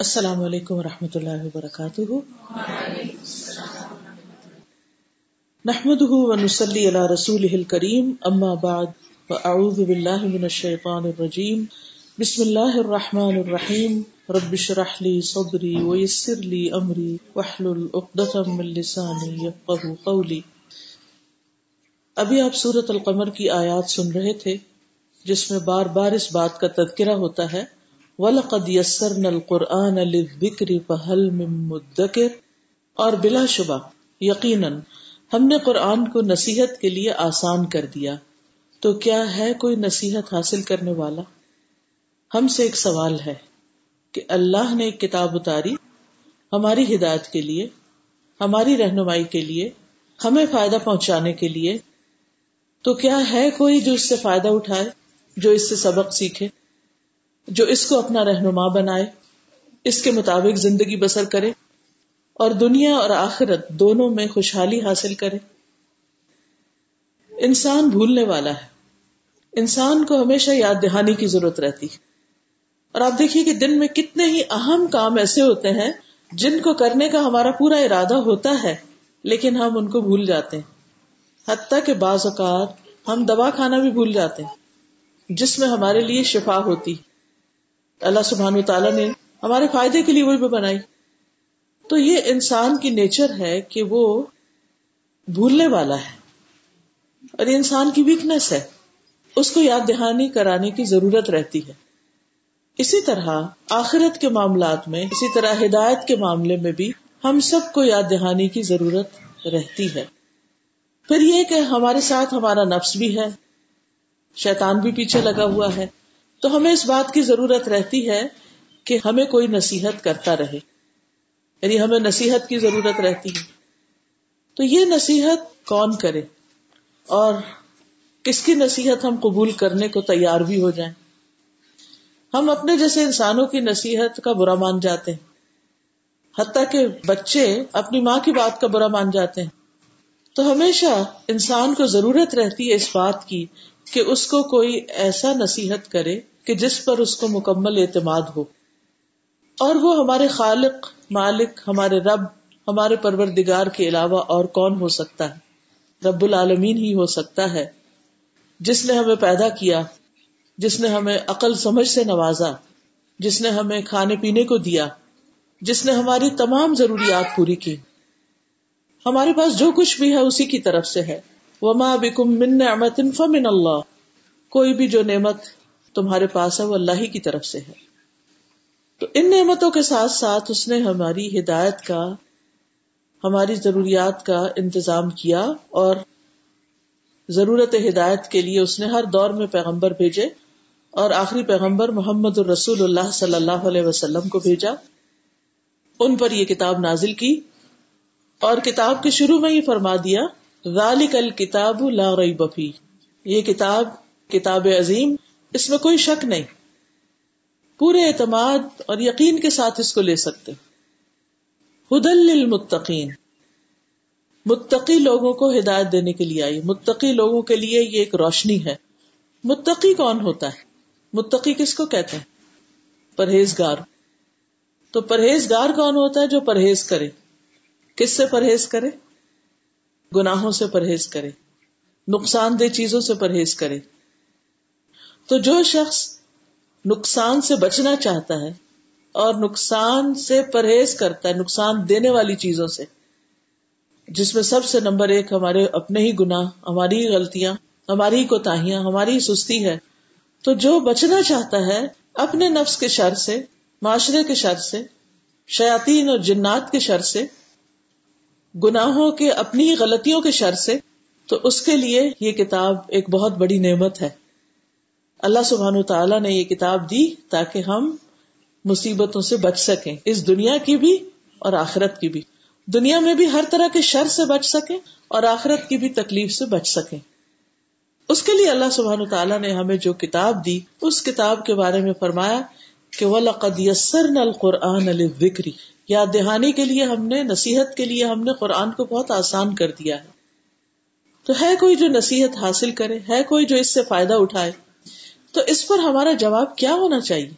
السلام علیکم و رحمۃ اللہ وبرکاتہ۔ نحمد ونسلی علی رسول کریم اما بعد، فاعوذ باللہ من الشیطان الرجیم۔ بسم اللہ الرحمن الرحیم۔ رب شرح لی صدری ویسر لی امری وحلل اقدۃ من لسانی یفقهوا قولی۔ ابھی آپ سورت القمر کی آیات سن رہے تھے، جس میں بار بار اس بات کا تذکرہ ہوتا ہے ولقد یسرنا القرآن للذکر فهل من مدکر اور بلا شبہ، یقیناً ہم نے قرآن کو نصیحت کے لیے آسان کر دیا۔ تو کیا ہے کوئی نصیحت حاصل کرنے والا؟ ہم سے ایک سوال ہے کہ اللہ نے ایک کتاب اتاری ہماری ہدایت کے لیے، ہماری رہنمائی کے لیے، ہمیں فائدہ پہنچانے کے لیے۔ تو کیا ہے کوئی جو اس سے فائدہ اٹھائے، جو اس سے سبق سیکھے؟ جو اس کو اپنا رہنما بنائے، اس کے مطابق زندگی بسر کرے اور دنیا اور آخرت دونوں میں خوشحالی حاصل کرے۔ انسان بھولنے والا ہے۔ انسان کو ہمیشہ یاد دہانی کی ضرورت رہتی اور آپ دیکھیے کہ دن میں کتنے ہی اہم کام ایسے ہوتے ہیں جن کو کرنے کا ہمارا پورا ارادہ ہوتا ہے، لیکن ہم ان کو بھول جاتے ہیں۔ حتیٰ کہ بعض اوقات ہم دوا کھانا بھی بھول جاتے ہیں، جس میں ہمارے لیے شفا ہوتی اللہ سبحان و تعالیٰ نے ہمارے فائدے کے لیے وہی بنائی۔ تو یہ انسان کی نیچر ہے کہ وہ بھولنے والا ہے۔ اور یہ انسان کی ویکنیس ہے۔ اس کو یاد دہانی کرانے کی ضرورت رہتی ہے۔ اسی طرح آخرت کے معاملات میں، اسی طرح ہدایت کے معاملے میں بھی ہم سب کو یاد دہانی کی ضرورت رہتی ہے۔ پھر یہ کہ ہمارے ساتھ ہمارا نفس بھی ہے، شیطان بھی پیچھے لگا ہوا ہے۔ تو ہمیں اس بات کی ضرورت رہتی ہے کہ ہمیں کوئی نصیحت کرتا رہے۔ یعنی ہمیں نصیحت کی ضرورت رہتی ہے۔ تو یہ نصیحت کون کرے؟ اور کس کی نصیحت ہم قبول کرنے کو تیار بھی ہو جائیں؟ ہم اپنے جیسے انسانوں کی نصیحت کا برا مان جاتے ہیں۔ حتیٰ کہ بچے اپنی ماں کی بات کا برا مان جاتے ہیں۔ تو ہمیشہ انسان کو ضرورت رہتی ہے اس بات کی کہ اس کو کوئی ایسا نصیحت کرے کہ جس پر اس کو مکمل اعتماد ہو۔ اور وہ ہمارے خالق، مالک، ہمارے رب، ہمارے پروردگار کے علاوہ اور کون ہو سکتا ہے؟ رب العالمین ہی ہو سکتا ہے۔ جس نے ہمیں پیدا کیا، جس نے ہمیں عقل سمجھ سے نوازا، جس نے ہمیں کھانے پینے کو دیا، جس نے ہماری تمام ضروریات پوری کی۔ ہمارے پاس جو کچھ بھی ہے اسی کی طرف سے ہے۔ وما بکم من نعمت فمن اللہ کوئی بھی جو نعمت تمہارے پاس ہے، وہ اللہ ہی کی طرف سے ہے۔ تو ان نعمتوں کے ساتھ ساتھ اس نے ہماری ہدایت کا، ہماری ضروریات کا انتظام کیا اور ضرورت ہدایت کے لیے اس نے ہر دور میں پیغمبر بھیجے اور آخری پیغمبر محمد الرسول اللہ صلی اللہ علیہ وسلم کو بھیجا۔ ان پر یہ کتاب نازل کی اور کتاب کے شروع میں ہی فرما دیا، ذالک الکتاب لا ریب فی یہ کتاب کتاب عظیم اس میں کوئی شک نہیں۔ پورے اعتماد اور یقین کے ساتھ اس کو لے سکتے۔ ہدل للمتقین۔ متقی لوگوں کو ہدایت دینے کے لیے آئی۔ متقی لوگوں کے لیے یہ ایک روشنی ہے۔ متقی کون ہوتا ہے؟ متقی کس کو کہتے ہیں؟ پرہیزگار۔ تو پرہیزگار کون ہوتا ہے جو پرہیز کرے؟ کس سے پرہیز کرے؟ گناہوں سے پرہیز کرے۔ نقصان دہ چیزوں سے پرہیز کرے۔ تو جو شخص نقصان سے بچنا چاہتا ہے اور نقصان سے پرہیز کرتا ہے، نقصان دینے والی چیزوں سے، جس میں سب سے نمبر ایک ہمارے اپنے ہی گنا ہماری ہی غلطیاں، ہماری ہی کوتاہیاں، ہماری ہی سستی ہے۔ تو جو بچنا چاہتا ہے اپنے نفس کے شر سے، معاشرے کے شر سے شیاتین اور جنات کے شر سے، گناہوں کے، اپنی غلطیوں کے شر سے، تو اس کے لیے یہ کتاب ایک بہت بڑی نعمت ہے۔ اللہ سبحان تعالیٰ نے یہ کتاب دی تاکہ ہم مصیبتوں سے بچ سکیں، اس دنیا کی بھی اور آخرت کی بھی۔ دنیا میں بھی ہر طرح کے شر سے بچ سکیں اور آخرت کی بھی تکلیف سے بچ سکیں۔ اس کے لیے اللہ سبحان تعالیٰ نے ہمیں جو کتاب دی، اس کتاب کے بارے میں فرمایا کہ وہ لقد یسر نل قرآن الکری یاد دہانی کے لیے ہم نے، نصیحت کے لیے ہم نے قرآن کو بہت آسان کر دیا ہے۔ تو ہے کوئی جو نصیحت حاصل کرے، ہے کوئی جو اس سے فائدہ اٹھائے۔ تو اس پر ہمارا جواب کیا ہونا چاہیے؟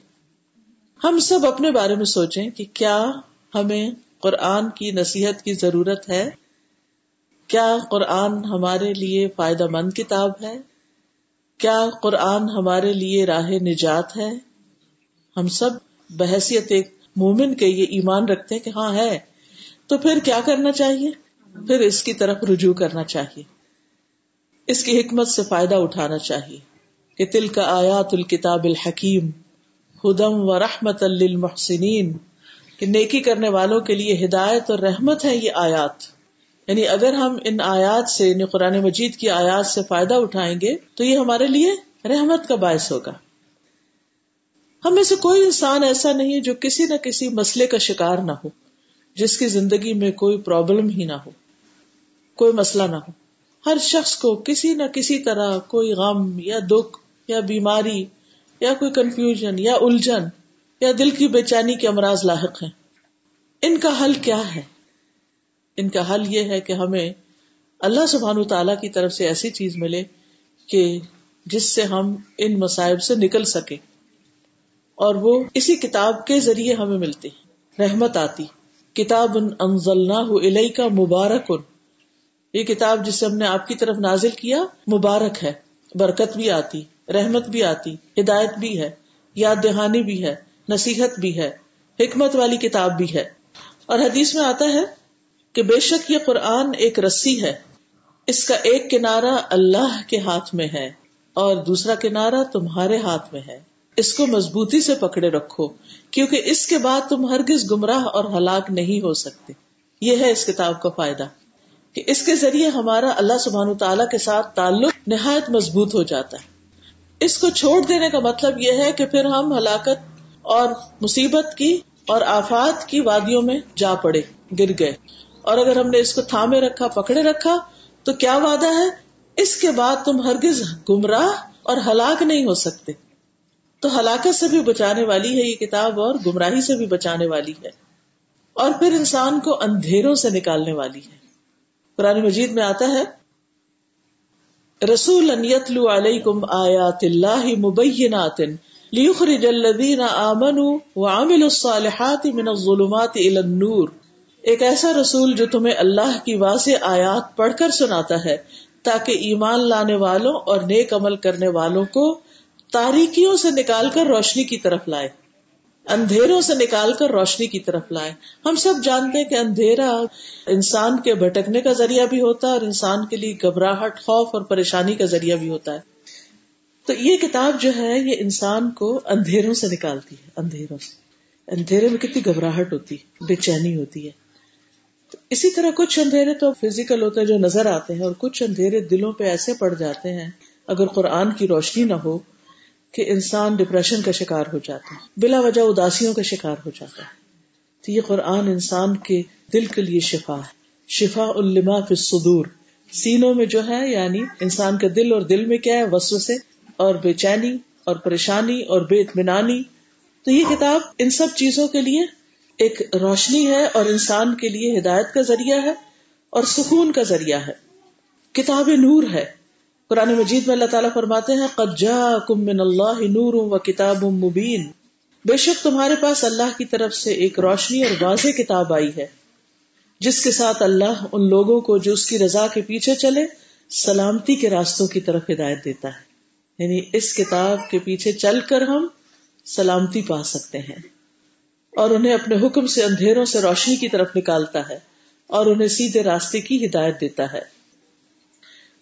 ہم سب اپنے بارے میں سوچیں کہ کیا ہمیں قرآن کی نصیحت کی ضرورت ہے؟ کیا قرآن ہمارے لیے فائدہ مند کتاب ہے؟ کیا قرآن ہمارے لیے راہ نجات ہے؟ ہم سب بحثیت ایک مومن کے یہ ایمان رکھتے ہیں کہ ہاں ہے، تو پھر کیا کرنا چاہیے؟ پھر اس کی طرف رجوع کرنا چاہیے۔ اس کی حکمت سے فائدہ اٹھانا چاہیے۔ کہ تل کا آیات الکتاب الحکیم ہدم و رحمت للمحسنین، کہ نیکی کرنے والوں کے لیے ہدایت اور رحمت ہے یہ آیات۔ یعنی اگر ہم ان آیات سے یعنی قرآن مجید کی آیات سے فائدہ اٹھائیں گے، تو یہ ہمارے لیے رحمت کا باعث ہوگا۔ ہم میں سے کوئی انسان ایسا نہیں جو کسی نہ کسی مسئلے کا شکار نہ ہو، جس کی زندگی میں کوئی پرابلم ہی نہ ہو، کوئی مسئلہ نہ ہو۔ ہر شخص کو کسی نہ کسی طرح کوئی غم یا دکھ یا بیماری یا کوئی کنفیوژن یا الجھن یا دل کی بے چینی کے امراض لاحق ہیں۔ ان کا حل کیا ہے؟ ان کا حل یہ ہے کہ ہمیں اللہ سبحان تعالی کی طرف سے ایسی چیز ملے کہ جس سے ہم ان مسائب سے نکل سکے اور وہ اسی کتاب کے ذریعے ہمیں ملتی رحمت آتی۔ کتاب ان کا مبارک ان یہ کتاب جسے ہم نے آپ کی طرف نازل کیا، مبارک ہے، برکت بھی آتی۔ رحمت بھی آتی، ہدایت بھی ہے، یاد دہانی بھی ہے، نصیحت بھی ہے، حکمت والی کتاب بھی ہے۔ اور حدیث میں آتا ہے کہ بے شک یہ قرآن ایک رسی ہے۔ اس کا ایک کنارا اللہ کے ہاتھ میں ہے اور دوسرا کنارا تمہارے ہاتھ میں ہے۔ اس کو مضبوطی سے پکڑے رکھو، کیونکہ اس کے بعد تم ہرگز گمراہ اور ہلاک نہیں ہو سکتے۔ یہ ہے اس کتاب کا فائدہ۔ کہ اس کے ذریعے ہمارا اللہ سبحان تعالیٰ کے ساتھ تعلق نہایت مضبوط ہو جاتا ہے۔ اس کو چھوڑ دینے کا مطلب یہ ہے کہ پھر ہم ہلاکت اور مصیبت کی اور آفات کی وادیوں میں جا پڑے، گر گئے۔ اور اگر ہم نے اس کو تھامے رکھا، پکڑے رکھا، تو کیا وعدہ ہے؟ اس کے بعد تم ہرگز گمراہ اور ہلاک نہیں ہو سکتے۔ تو ہلاکت سے بھی بچانے والی ہے یہ کتاب اور گمراہی سے بھی بچانے والی ہے۔ اور پھر انسان کو اندھیروں سے نکالنے والی ہے۔ قرآن مجید میں آتا ہے رسول علیکم آیات اللہ مبینات لیخرج الذین آمنوا وعملوا الصالحات من الظلمات الى النور۔ ایک ایسا رسول جو تمہیں اللہ کی واضح آیات پڑھ کر سناتا ہے، تاکہ ایمان لانے والوں اور نیک عمل کرنے والوں کو تاریکیوں سے نکال کر روشنی کی طرف لائے۔ اندھیروں سے نکال کر روشنی کی طرف لائے۔ ہم سب جانتے ہیں کہ اندھیرا انسان کے بھٹکنے کا ذریعہ بھی ہوتا ہے اور انسان کے لیے گھبراہٹ، خوف اور پریشانی کا ذریعہ بھی ہوتا ہے۔ تو یہ کتاب جو ہے، یہ انسان کو اندھیروں سے نکالتی ہے، اندھیروں سے۔ اندھیرے میں کتنی گھبراہٹ ہوتی ہے، بے چینی ہوتی ہے۔ تو اسی طرح کچھ اندھیرے تو فزیکل ہوتے ہیں جو نظر آتے ہیں اور کچھ اندھیرے دلوں پہ ایسے پڑ جاتے ہیں، اگر قرآن کی روشنی نہ ہو کہ انسان ڈپریشن کا شکار ہو جاتا ہے، بلا وجہ اداسیوں کا شکار ہو جاتا ہے۔ تو یہ قرآن انسان کے دل کے لیے شفا ہے۔ شفا الما فی الصدور۔ سینوں میں جو ہے یعنی انسان کے دل اور دل میں کیا ہے؟ وسو سے اور بے چینی اور پریشانی اور بے اطمینانی۔ تو یہ کتاب ان سب چیزوں کے لیے ایک روشنی ہے اور انسان کے لیے ہدایت کا ذریعہ ہے اور سکون کا ذریعہ ہے۔ کتاب نور ہے۔ قرآن مجید میں اللہ تعالیٰ فرماتے ہیں قجا کم من اللہ نور و کتاب مبین بے شک تمہارے پاس اللہ کی طرف سے ایک روشنی اور واضح کتاب آئی ہے، جس کے ساتھ اللہ ان لوگوں کو جو اس کی رضا کے پیچھے چلے، سلامتی کے راستوں کی طرف ہدایت دیتا ہے۔ یعنی اس کتاب کے پیچھے چل کر ہم سلامتی پا سکتے ہیں۔ اور انہیں اپنے حکم سے اندھیروں سے روشنی کی طرف نکالتا ہے اور انہیں سیدھے راستے کی ہدایت دیتا ہے۔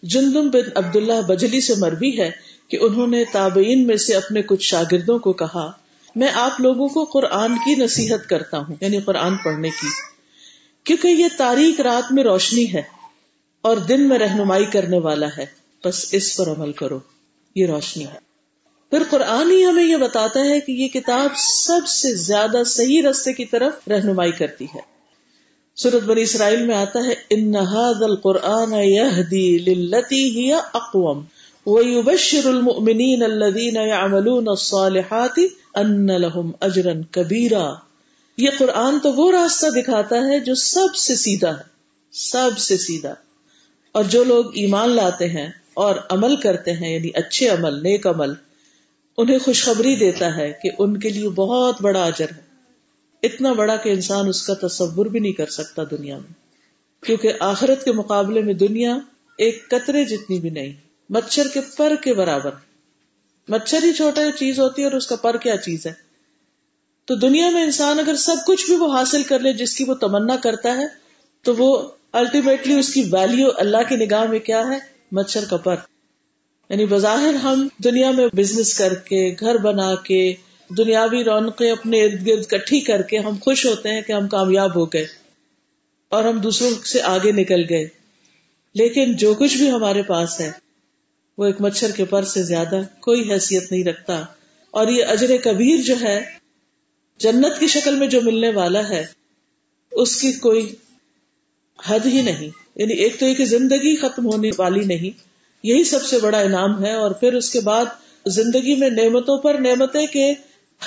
جندم بن عبداللہ بجلی سے مربی ہے کہ انہوں نے تابعین میں سے اپنے کچھ شاگردوں کو کہا، میں آپ لوگوں کو قرآن کی نصیحت کرتا ہوں یعنی قرآن پڑھنے کی، کیونکہ یہ تاریخ رات میں روشنی ہے اور دن میں رہنمائی کرنے والا ہے، بس اس پر عمل کرو، یہ روشنی ہے۔ پھر قرآن ہی ہمیں یہ بتاتا ہے کہ یہ کتاب سب سے زیادہ صحیح رستے کی طرف رہنمائی کرتی ہے۔ سورت بنی اسرائیل میں آتا ہے، ان القرآن ہی اقوام ويبشر المؤمنين الذين يعملون الصالحات ان لهم اجرا كبيرا۔ یہ قرآن تو وہ راستہ دکھاتا ہے جو سب سے سیدھا ہے، سب سے سیدھا۔ اور جو لوگ ایمان لاتے ہیں اور عمل کرتے ہیں یعنی اچھے عمل، نیک عمل، انہیں خوشخبری دیتا ہے کہ ان کے لیے بہت بڑا اجر ہے۔ اتنا بڑا کہ انسان اس کا تصور بھی نہیں کر سکتا دنیا میں۔ کیونکہ آخرت کے مقابلے میں دنیا ایک قطرے جتنی بھی نہیں، مچھر کے پر کے برابر۔ مچھر ہی چھوٹا چیز ہوتی ہے اور اس کا پر کیا چیز ہے؟ تو دنیا میں انسان اگر سب کچھ بھی وہ حاصل کر لے جس کی وہ تمنا کرتا ہے، تو وہ الٹیمیٹلی اس کی ویلو اللہ کی نگاہ میں کیا ہے؟ مچھر کا پر۔ یعنی بظاہر ہم دنیا میں بزنس کر کے، گھر بنا کے دنیاوی رونقیں اپنے ارد گرد کٹھی کر کے ہم خوش ہوتے ہیں کہ ہم کامیاب ہو گئے اور ہم دوسروں سے آگے نکل گئے۔ لیکن جو کچھ بھی ہمارے پاس ہے، وہ ایک مچھر کے پر سے زیادہ کوئی حیثیت نہیں رکھتا۔ اور یہ اجر کبیر جو ہے، جنت کی شکل میں جو ملنے والا ہے، اس کی کوئی حد ہی نہیں۔ یعنی ایک تو یہ کہ زندگی ختم ہونے والی نہیں، یہی سب سے بڑا انعام ہے۔ اور پھر اس کے بعد زندگی میں نعمتوں پر نعمتیں کہ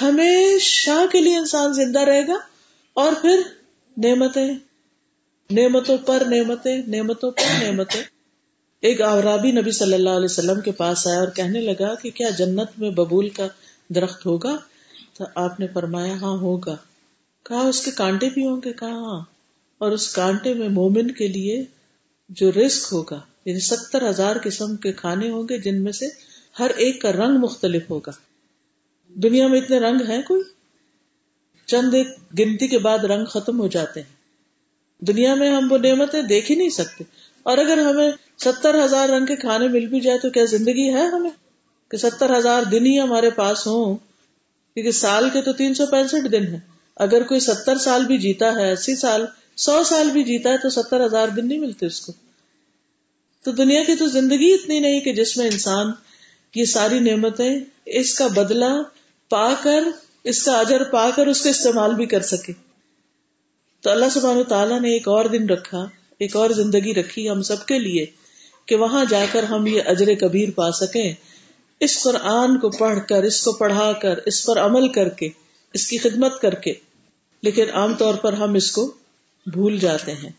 ہمیشہ کے لیے انسان زندہ رہے گا اور پھر نعمتیں، نعمتوں پر نعمتیں، نعمتوں پر نعمتیں۔ ایک آورابی نبی صلی اللہ علیہ وسلم کے پاس آیا اور کہنے لگا کہ کیا جنت میں ببول کا درخت ہوگا؟ تو آپ نے فرمایا ہاں ہوگا۔ کہا، اس کے کانٹے بھی ہوں گے؟ کہا ہاں۔ اور اس کانٹے میں مومن کے لیے جو رسک ہوگا یعنی ستر ہزار قسم کے کھانے ہوں گے، جن میں سے ہر ایک کا رنگ مختلف ہوگا۔ دنیا میں اتنے رنگ ہیں کوئی؟ چند ایک گنتی کے بعد رنگ ختم ہو جاتے ہیں۔ دنیا میں ہم وہ نعمتیں دیکھ ہی نہیں سکتے۔ اور اگر ہمیں ستر ہزار رنگ کے کھانے مل بھی جائے تو کیا زندگی ہے ہمیں؟ کہ ستر ہزار دن ہی ہمارے پاس ہوں۔ کیونکہ سال کے تو تین سو پینسٹھ دن ہے اگر کوئی ستر سال بھی جیتا ہے، اسی سال، سو سال بھی جیتا ہے تو ستر ہزار دن نہیں ملتے اس کو۔ تو دنیا کی تو زندگی اتنی نہیں کہ جس میں انسان یہ ساری نعمتیں اس کا بدلہ پا کر، اس کا اجر پا کر اس کا استعمال بھی کر سکے۔ تو اللہ سبحانہ تعالیٰ نے ایک اور دن رکھا، ایک اور زندگی رکھی ہم سب کے لیے کہ وہاں جا کر ہم یہ اجر کبیر پا سکیں۔ اس قرآن کو پڑھ کر، اس کو پڑھا کر، اس پر عمل کر کے، اس کی خدمت کر کے۔ لیکن عام طور پر ہم اس کو بھول جاتے ہیں۔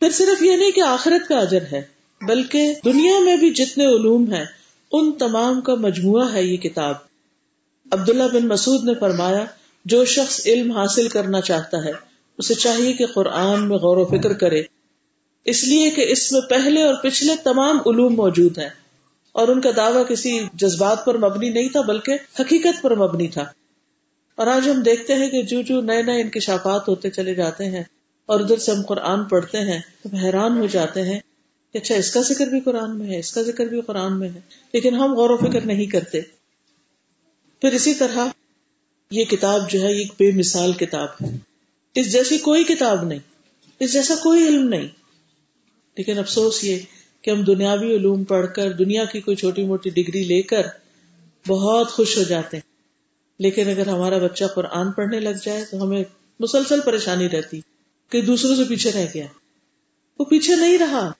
پھر صرف یہ نہیں کہ آخرت کا اجر ہے، بلکہ دنیا میں بھی جتنے علوم ہیں، ان تمام کا مجموعہ ہے یہ کتاب۔ عبداللہ بن مسعود نے فرمایا، جو شخص علم حاصل کرنا چاہتا ہے، اسے چاہیے کہ قرآن میں غور و فکر کرے۔ اس لیے کہ اس میں پہلے اور پچھلے تمام علوم موجود ہیں۔ اور ان کا دعویٰ کسی جذبات پر مبنی نہیں تھا، بلکہ حقیقت پر مبنی تھا۔ اور آج ہم دیکھتے ہیں کہ جو جو نئے نئے انکشافات ہوتے چلے جاتے ہیں اور ادھر سے ہم قرآن پڑھتے ہیں تو حیران ہو جاتے ہیں کہ اچھا اس کا ذکر بھی قرآن میں ہے، اس کا ذکر بھی قرآن میں ہے، لیکن ہم غور و فکر نہیں کرتے۔ پھر اسی طرح یہ کتاب جو ہے ایک بے مثال کتاب ہے۔ اس جیسی کوئی کتاب نہیں، اس جیسا کوئی علم نہیں۔ لیکن افسوس یہ کہ ہم دنیاوی علوم پڑھ کر، دنیا کی کوئی چھوٹی موٹی ڈگری لے کر بہت خوش ہو جاتے ہیں۔ لیکن اگر ہمارا بچہ قرآن پڑھنے لگ جائے تو ہمیں مسلسل پریشانی رہتی کہ دوسروں سے پیچھے رہ گیا۔ وہ پیچھے نہیں رہا۔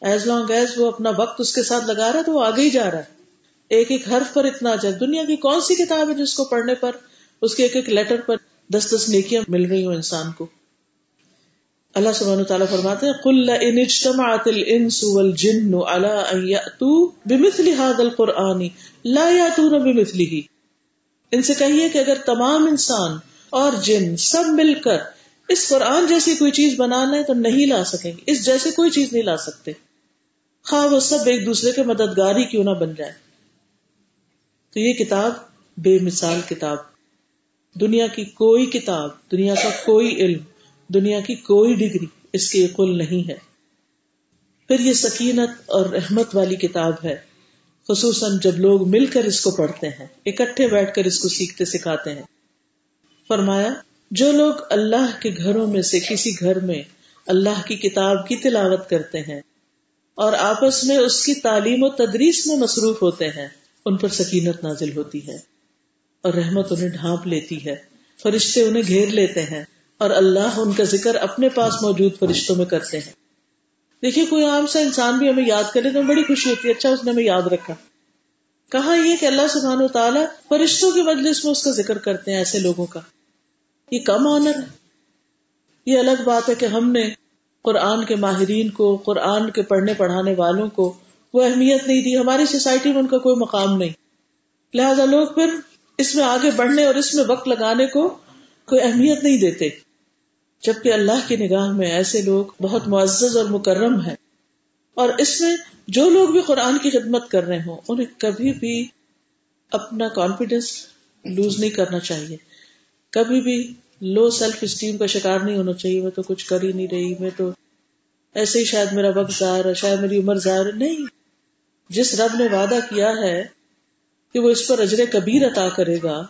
ایز لانگ ایز وہ اپنا وقت اس کے ساتھ لگا رہا ہے تو وہ آگے ہی جا رہا ہے۔ ایک ایک حرف پر اتنا جائے دنیا کی کون سی کتاب ہے جس کو پڑھنے پر اس کے ایک ایک لیٹر پر دس دس نیکیاں مل رہی ہوں انسان کو؟ اللہ سبحانہ تعالیٰ فرماتے ہیں، قل ان اجتمعت الانس والجن على ان ياتوا بمثل هذا القران لا ياتون بمثله۔ ان سے کہیے کہ اگر تمام انسان اور جن سب مل کر اس قرآن جیسی کوئی چیز بنانا ہے تو نہیں لا سکیں گے۔ اس جیسے کوئی چیز نہیں لا سکتے۔ خواہ وہ سب ایک دوسرے کے مددگار ہی کیوں نہ بن جائے تو یہ کتاب بے مثال کتاب۔ دنیا کی کوئی کتاب، دنیا کا کوئی علم، دنیا کی کوئی ڈگری اس کے قل نہیں ہے۔ پھر یہ سکینت اور رحمت والی کتاب ہے۔ خصوصاً جب لوگ مل کر اس کو پڑھتے ہیں، اکٹھے بیٹھ کر اس کو سیکھتے سکھاتے ہیں۔ فرمایا، جو لوگ اللہ کے گھروں میں سے کسی گھر میں اللہ کی کتاب کی تلاوت کرتے ہیں اور آپس میں اس کی تعلیم و تدریس میں مصروف ہوتے ہیں ان پر سکینت نازل ہوتی ہے اور رحمت انہیں ڈھانپ لیتی ہے، فرشتے انہیں گھیر لیتے ہیں اور اللہ ان کا ذکر اپنے پاس موجود فرشتوں میں کرتے ہیں۔ دیکھیے، کوئی عام سا انسان بھی ہمیں یاد کرے تو بڑی خوشی ہوتی ہے اچھا اس نے ہمیں یاد رکھا۔ کہا یہ کہ اللہ سبحانہ و تعالیٰ فرشتوں کے مجلس میں اس کا ذکر کرتے ہیں ایسے لوگوں کا۔ یہ کم آنر ہے۔ یہ الگ بات ہے کہ ہم نے قرآن کے ماہرین کو، قرآن کے پڑھنے پڑھانے والوں کو وہ اہمیت نہیں دی۔ ہماری سوسائٹی میں ان کا کوئی مقام نہیں۔ لہذا لوگ پھر اس میں آگے بڑھنے اور اس میں وقت لگانے کو کوئی اہمیت نہیں دیتے۔ جبکہ اللہ کی نگاہ میں ایسے لوگ بہت معزز اور مکرم ہیں۔ اور اس میں جو لوگ بھی قرآن کی خدمت کر رہے ہوں، انہیں کبھی بھی اپنا کانفیڈینس لوز نہیں کرنا چاہیے۔ کبھی بھی لو سیلف اسٹیم کا شکار نہیں ہونا چاہیے۔ میں تو کچھ کر ہی نہیں رہی، میں تو ایسے ہی شاید میرا وقت ظاہر ہے شاید میری عمر ظاہر نہیں۔ جس رب نے وعدہ کیا ہے کہ وہ اس پر اجر کبیر عطا کرے گا،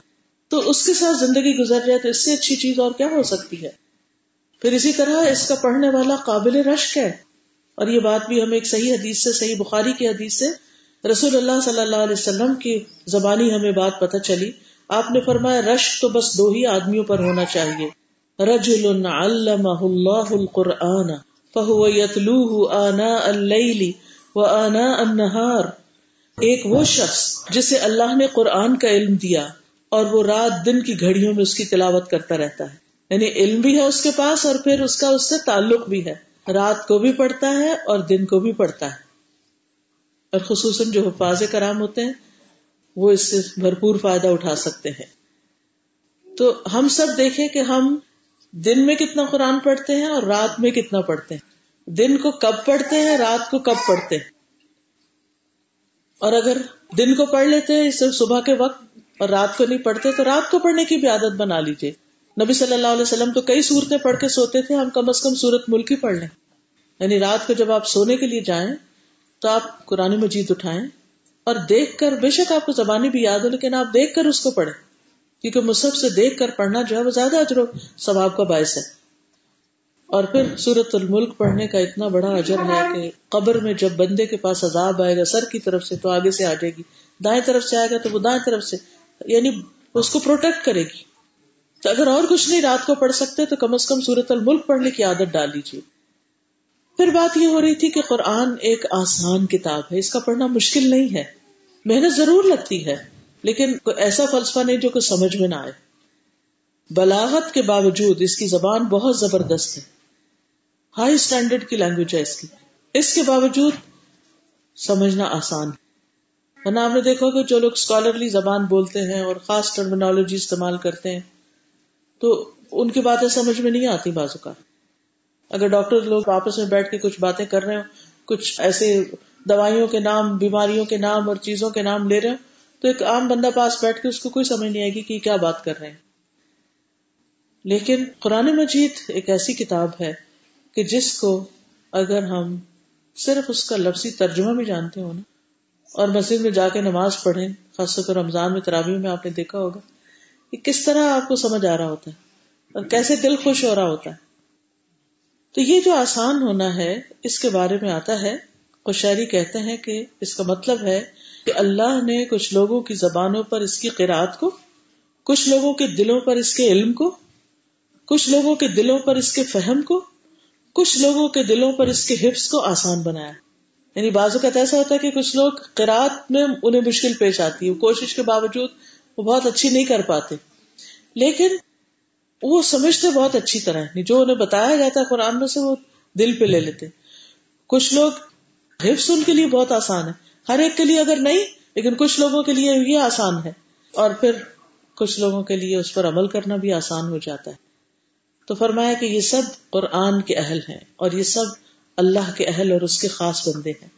تو اس کے ساتھ زندگی گزر جائے تو اس سے اچھی چیز اور کیا ہو سکتی ہے؟ پھر اسی طرح اس کا پڑھنے والا قابل رشک ہے۔ اور یہ بات بھی ہمیں ایک صحیح حدیث سے، صحیح بخاری کی حدیث سے رسول اللہ صلی اللہ علیہ وسلم کی زبانی ہمیں بات پتہ چلی۔ آپ نے فرمایا، رشک تو بس دو ہی آدمیوں پر ہونا چاہیے۔ رجل علمہ اللہ القرآن فہو یتلوہ آنا اللیلی و آنا النہار، ایک وہ شخص جسے اللہ نے قرآن کا علم دیا اور وہ رات دن کی گھڑیوں میں اس کی تلاوت کرتا رہتا ہے۔ یعنی علم بھی ہے اس کے پاس اور پھر اس کا اس سے تعلق بھی ہے۔ رات کو بھی پڑھتا ہے اور دن کو بھی پڑھتا ہے۔ اور خصوصاً جو حفاظ کرام ہوتے ہیں، وہ اس سے بھرپور فائدہ اٹھا سکتے ہیں۔ تو ہم سب دیکھیں کہ ہم دن میں کتنا قرآن پڑھتے ہیں اور رات میں کتنا پڑھتے ہیں۔ دن کو کب پڑھتے ہیں، رات کو کب پڑھتے ہیں؟ اور اگر دن کو پڑھ لیتے ہیں صرف صبح کے وقت اور رات کو نہیں پڑھتے، تو رات کو پڑھنے کی بھی عادت بنا لیجیے نبی صلی اللہ علیہ وسلم تو کئی صورتیں پڑھ کے سوتے تھے، ہم کم از کم سورت ملک ہی پڑھ لیں۔ یعنی رات کو جب آپ سونے کے لیے جائیں، تو آپ قرآن مجید اٹھائیں۔ اور دیکھ کر، بے شک آپ کو زبانی بھی یاد ہو، لیکن آپ دیکھ کر اس کو پڑھیں۔ کیونکہ مصحف سے دیکھ کر پڑھنا جو ہے، وہ زیادہ اجر و ثواب کا باعث ہے۔ اور پھر سورت الملک پڑھنے کا اتنا بڑا اجر ہے کہ قبر میں جب بندے کے پاس عذاب آئے گا، سر کی طرف سے تو آگے سے آ جائے گی، دائیں طرف سے آئے گا تو وہ دائیں طرف سے یعنی اس کو پروٹیکٹ کرے گی۔ تو اگر اور کچھ نہیں رات کو پڑھ سکتے تو کم از کم سورت الملک پڑھنے کی عادت ڈال لیجیے پھر بات یہ ہو رہی تھی کہ قرآن ایک آسان کتاب ہے، اس کا پڑھنا مشکل نہیں ہے، محنت ضرور لگتی ہے، لیکن کوئی ایسا فلسفہ نہیں جو کچھ سمجھ میں نہ آئے۔ بلاغت کے باوجود اس کی زبان بہت زبردست ہے۔ ہائی اسٹینڈرڈ کی لینگویج ہے اس کی۔ اس کے باوجود سمجھنا آسان ہے۔ آپ نے دیکھا کہ جو لوگ اسکالرلی زبان بولتے ہیں اور خاص ٹرمینالوجی استعمال کرتے ہیں، تو ان کی باتیں سمجھ میں نہیں آتی بازو کا اگر ڈاکٹر لوگ آپس میں بیٹھ کے کچھ باتیں کر رہے ہو کچھ ایسے دوائیوں کے نام، بیماریوں کے نام اور چیزوں کے نام لے رہے ہو تو ایک عام بندہ پاس بیٹھ کے اس کو کوئی سمجھ نہیں آئے گی کہ کیا بات کر رہے ہیں۔ لیکن قرآن مجید ایک ایسی کتاب ہے کہ جس کو اگر ہم صرف اس کا لفظی ترجمہ بھی جانتے ہو نا، اور مسجد میں جا کے نماز پڑھیں، خاص طور پر رمضان میں تراوی میں آپ نے دیکھا ہوگا، کہ کس طرح آپ کو سمجھ آ رہا ہوتا ہے، اور کیسے دل خوش ہو رہا ہوتا ہے۔ تو یہ جو آسان ہونا ہے، اس کے بارے میں آتا ہے خوشحری کہتے ہیں کہ اس کا مطلب ہے کہ اللہ نے کچھ لوگوں کی زبانوں پر اس کی قرآت کو، کچھ لوگوں کے دلوں پر اس کے علم کو، کچھ لوگوں کے دلوں پر اس کے فہم کو کچھ لوگوں کے دلوں پر اس کے حفظ کو آسان بنایا۔ یعنی بازو کا ایسا ہوتا ہے کہ کچھ لوگ قرآت میں انہیں مشکل پیش آتی ہے کوشش کے باوجود وہ بہت اچھی نہیں کر پاتے۔ لیکن وہ سمجھتے بہت اچھی طرح جو انہیں بتایا جاتا ہے قرآن میں سے وہ دل پہ لے لیتے۔ کچھ لوگ حفظ ان کے لیے بہت آسان ہے ہر ایک کے لیے اگر نہیں، لیکن کچھ لوگوں کے لیے یہ آسان ہے۔ اور پھر کچھ لوگوں کے لیے اس پر عمل کرنا بھی آسان ہو جاتا ہے۔ تو فرمایا کہ یہ سب قرآن کے اہل ہیں اور یہ سب اللہ کے اہل اور اس کے خاص بندے ہیں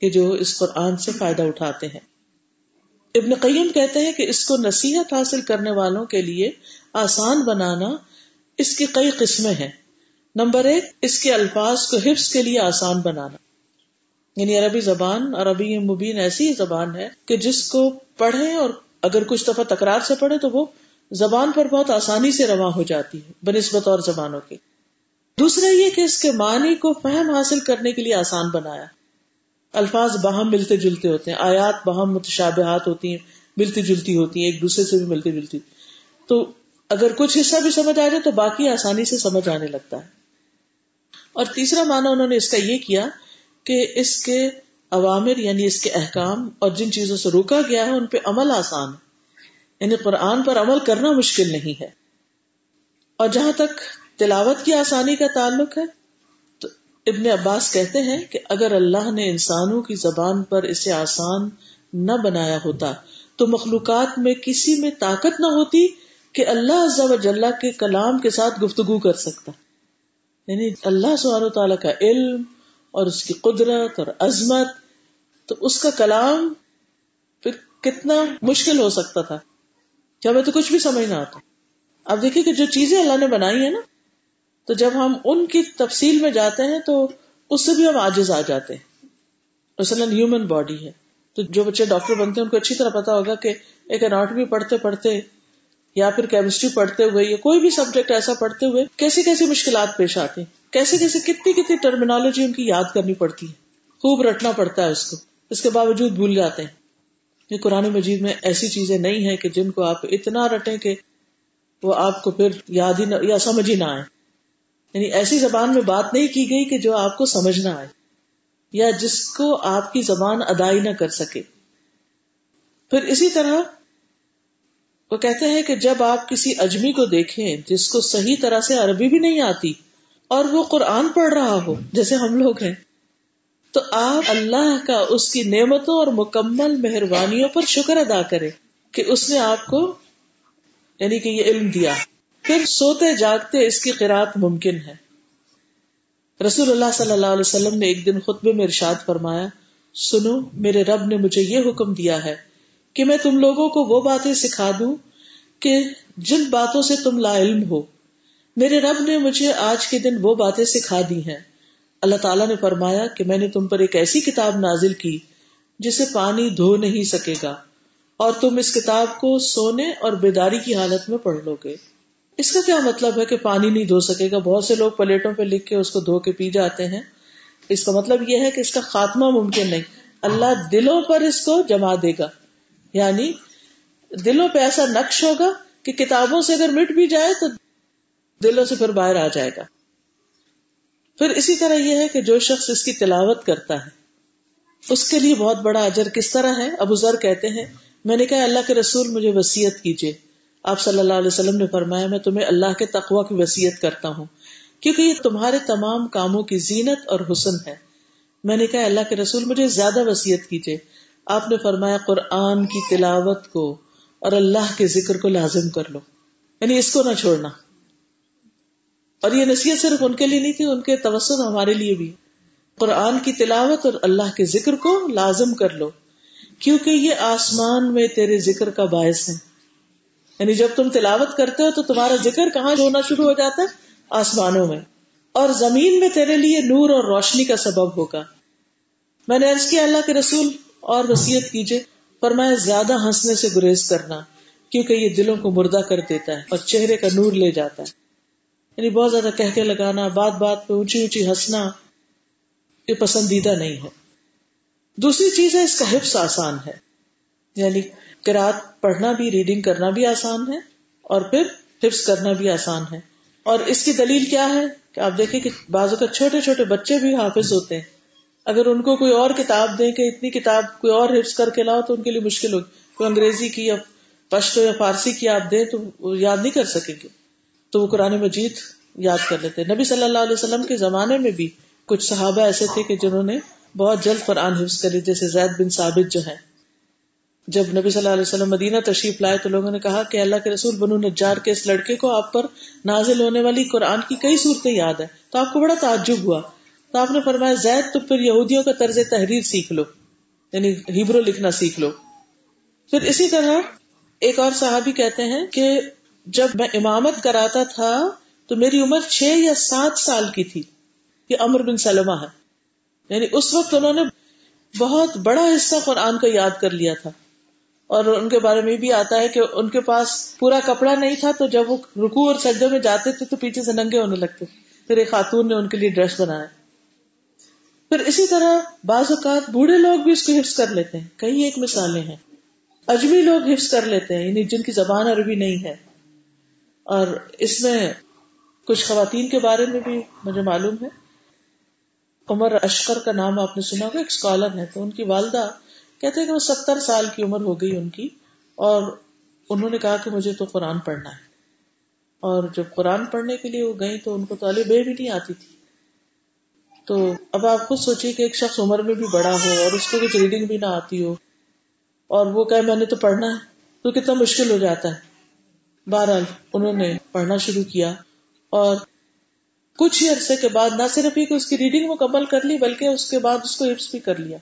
کہ جو اس قرآن سے فائدہ اٹھاتے ہیں۔ ابن قیم کہتے ہیں کہ اس کو نصیحت حاصل کرنے والوں کے لیے آسان بنانا اس کی کئی قسمیں ہیں۔ نمبر ایک، اس کے الفاظ کو حفظ کے لیے آسان بنانا۔ یعنی عربی زبان، عربی مبین ایسی زبان ہے کہ جس کو پڑھے اور اگر کچھ دفعہ تکرار سے پڑھے تو وہ زبان پر بہت آسانی سے رواں ہو جاتی ہے، بنسبت اور زبانوں کی دوسرا یہ کہ اس کے معنی کو فہم حاصل کرنے کے لیے آسان بنایا۔ الفاظ باہم ملتے جلتے ہوتے ہیں، آیات باہم متشابہات ہوتی ہیں، ملتی جلتی ہوتی ہیں، ایک دوسرے سے بھی ملتی جلتی۔ تو اگر کچھ حصہ بھی سمجھ آ جائے تو باقی آسانی سے سمجھ آنے لگتا ہے۔ اور تیسرا معنی انہوں نے اس کا یہ کیا کہ اس کے عوامر یعنی اس کے احکام اور جن چیزوں سے روکا گیا ہے، ان پہ عمل آسان ہے۔ یعنی قرآن پر عمل کرنا مشکل نہیں ہے۔ اور جہاں تک تلاوت کی آسانی کا تعلق ہے، تو ابن عباس کہتے ہیں کہ اگر اللہ نے انسانوں کی زبان پر اسے آسان نہ بنایا ہوتا، تو مخلوقات میں کسی میں طاقت نہ ہوتی کہ اللہ عز و جلہ کے کلام کے ساتھ گفتگو کر سکتا۔ یعنی اللہ سبحانہ تعالیٰ کا علم اور اس کی قدرت اور عظمت، تو اس کا کلام پھر کتنا مشکل ہو سکتا تھا۔ کہ ہمیں تو کچھ بھی سمجھ نہ آتا۔ اب دیکھیے کہ جو چیزیں اللہ نے بنائی ہیں نا، تو جب ہم ان کی تفصیل میں جاتے ہیں تو اس سے بھی ہم آجز آ جاتے ہیں۔ مثلاً ہیومن باڈی ہے۔ تو جو بچے ڈاکٹر بنتے ہیں، ان کو اچھی طرح پتا ہوگا کہ ایک اناٹمی پڑھتے پڑھتے یا پھر کیمسٹری پڑھتے ہوئے یا کوئی بھی سبجیکٹ ایسا پڑھتے ہوئے کیسی کیسی مشکلات پیش آتی ہیں۔ کیسے کیسے کتنی کتنی ٹرمینالوجی ان کی یاد کرنی پڑتی ہے۔ خوب رٹنا پڑتا ہے اس کو۔ اس کے باوجود بھول جاتے ہیں۔ یہ قرآن مجید میں ایسی چیزیں نہیں ہیں کہ جن کو آپ اتنا رٹیں کہ وہ آپ کو پھر یاد ہی نہ یا سمجھ ہی نہ آئے۔ یعنی ایسی زبان میں بات نہیں کی گئی کہ جو آپ کو سمجھ نہ آئے یا جس کو آپ کی زبان ادائی نہ کر سکے۔ پھر اسی طرح وہ کہتے ہیں کہ جب آپ کسی اجمی کو دیکھیں جس کو صحیح طرح سے عربی بھی نہیں آتی اور وہ قرآن پڑھ رہا ہو، جیسے ہم لوگ ہیں تو آپ اللہ کا اس کی نعمتوں اور مکمل مہربانیوں پر شکر ادا کرے کہ اس نے آپ کو یعنی کہ یہ علم دیا۔ پھر سوتے جاگتے اس کی قرآت ممکن ہے۔ رسول اللہ صلی اللہ علیہ وسلم نے ایک دن خطبے میں ارشاد فرمایا، سنو، میرے رب نے مجھے یہ حکم دیا ہے کہ میں تم لوگوں کو وہ باتیں سکھا دوں کہ جن باتوں سے تم لا علم ہو۔ میرے رب نے مجھے آج کے دن وہ باتیں سکھا دی ہیں۔ اللہ تعالیٰ نے فرمایا کہ میں نے تم پر ایک ایسی کتاب نازل کی جسے پانی دھو نہیں سکے گا، اور تم اس کتاب کو سونے اور بیداری کی حالت میں پڑھ لو گے۔ اس کا کیا مطلب ہے کہ پانی نہیں دھو سکے گا؟ بہت سے لوگ پلیٹوں پہ لکھ کے اس کو دھو کے پی جاتے ہیں۔ اس کا مطلب یہ ہے کہ اس کا خاتمہ ممکن نہیں۔ اللہ دلوں پر اس کو جما دے گا۔ یعنی دلوں پہ ایسا نقش ہوگا کہ کتابوں سے اگر مٹ بھی جائے تو دلوں سے پھر باہر آ جائے گا۔ پھر اسی طرح یہ ہے کہ جو شخص اس کی تلاوت کرتا ہے، اس کے لیے بہت بڑا اجر کس طرح ہے؟ ابو ذر کہتے ہیں، میں نے کہا اللہ کے رسول مجھے وسیعت کیجیے آپ صلی اللہ علیہ وسلم نے فرمایا، میں تمہیں اللہ کے تقوا کی وسیعت کرتا ہوں، کیونکہ یہ تمہارے تمام کاموں کی زینت اور حسن ہے۔ میں نے کہا، اللہ کے رسول مجھے زیادہ وسیعت کیجیے آپ نے فرمایا، قرآن کی تلاوت کو اور اللہ کے ذکر کو لازم کر لو۔ یعنی اس کو نہ چھوڑنا۔ اور یہ نصیحت صرف ان کے لیے نہیں تھی، ان کے توسط ہمارے لیے بھی۔ قرآن کی تلاوت اور اللہ کے ذکر کو لازم کر لو، کیونکہ یہ آسمان میں تیرے ذکر کا باعث ہے۔ یعنی جب تم تلاوت کرتے ہو تو تمہارا ذکر کہاں ہونا شروع ہو جاتا ہے؟ آسمانوں میں۔ اور زمین میں تیرے لیے نور اور روشنی کا سبب ہوگا۔ میں نے عرض کیا، اللہ کے رسول اور وسیعت کیجیے فرمایا زیادہ ہنسنے سے گریز کرنا، کیونکہ یہ دلوں کو مردہ کر دیتا ہے اور چہرے کا نور لے جاتا ہے۔ یعنی بہت زیادہ کہہ کے لگانا، بات بات پہ اونچی اونچی ہنسنا یہ پسندیدہ نہیں ہے دوسری چیز ہے، اس کا حفظ آسان ہے۔ یعنی کرات پڑھنا بھی، ریڈنگ کرنا بھی آسان ہے اور پھر حفظ کرنا بھی آسان ہے۔ اور اس کی دلیل کیا ہے؟ کہ آپ دیکھیں کہ بعض کا چھوٹے چھوٹے بچے بھی حافظ ہوتے ہیں۔ اگر ان کو کوئی اور کتاب دیں کہ اتنی کتاب کوئی اور حفظ کر کے لاؤ تو ان کے لیے مشکل ہوگی۔ کوئی انگریزی کی یا پشتو یا فارسی کی آپ دیں تو وہ یاد نہیں کر سکیں گے۔ تو وہ قرآن مجید یاد کر لیتے۔ نبی صلی اللہ علیہ وسلم کے زمانے میں بھی کچھ صحابہ ایسے تھے کہ جنہوں نے بہت جلد قرآن حفظ کر لی، جیسے زید بن ثابت جو ہے جب نبی صلی اللہ علیہ وسلم مدینہ تشریف لائے تو لوگوں نے کہا کہ اللہ کے رسول بنو نجار کے اس لڑکے کو آپ پر نازل ہونے والی قرآن کی کئی صورتیں یاد ہے تو آپ کو بڑا تعجب ہوا۔ تو آپ نے فرمایا، زید تو پھر یہودیوں کا طرز تحریر سیکھ لو یعنی ہیبرو لکھنا سیکھ لو۔ پھر اسی طرح ایک اور صحابی کہتے ہیں کہ جب میں امامت کراتا تھا تو میری عمر چھ یا سات سال کی تھی یہ امر بن سلمہ ہے۔ یعنی اس وقت انہوں نے بہت بڑا حصہ قرآن کا یاد کر لیا تھا۔ اور ان کے بارے میں بھی آتا ہے کہ ان کے پاس پورا کپڑا نہیں تھا تو جب وہ رکو اور سجدے میں جاتے تھے تو پیچھے سے ننگے ہونے لگتے۔ پھر ایک خاتون نے ان کے لیے ڈریس بنایا۔ پھر اسی طرح بعض اوقات بوڑھے لوگ بھی اس کو حفظ کر لیتے ہیں۔ کئی ایک مثالیں ہیں۔ اجمی لوگ حفظ کر لیتے ہیں یعنی جن کی زبان عربی نہیں ہے۔ اور اس میں کچھ خواتین کے بارے میں بھی مجھے معلوم ہے۔ عمر اشکر کا نام آپ نے سنا ہوگا، ایک اسکالر ہے تو ان کی والدہ کہتے ہیں کہ وہ ستر سال کی عمر ہو گئی ان کی اور انہوں نے کہا کہ مجھے تو قرآن پڑھنا ہے۔ اور جب قرآن پڑھنے کے لیے وہ گئی تو ان کو تو بے بھی نہیں آتی تھی۔ تو اب آپ خود سوچیے کہ ایک شخص عمر میں بھی بڑا ہو اور اس کو کچھ ریڈنگ بھی نہ آتی ہو اور وہ کہ میں نے تو پڑھنا ہے، تو کتنا مشکل ہو جاتا ہے۔ بہرحال انہوں نے پڑھنا شروع کیا اور کچھ ہی عرصے کے بعد نہ صرف یہ کہ اس کی ریڈنگ مکمل کر لی بلکہ اس کے بعد اس کو حفظ بھی کر لیا۔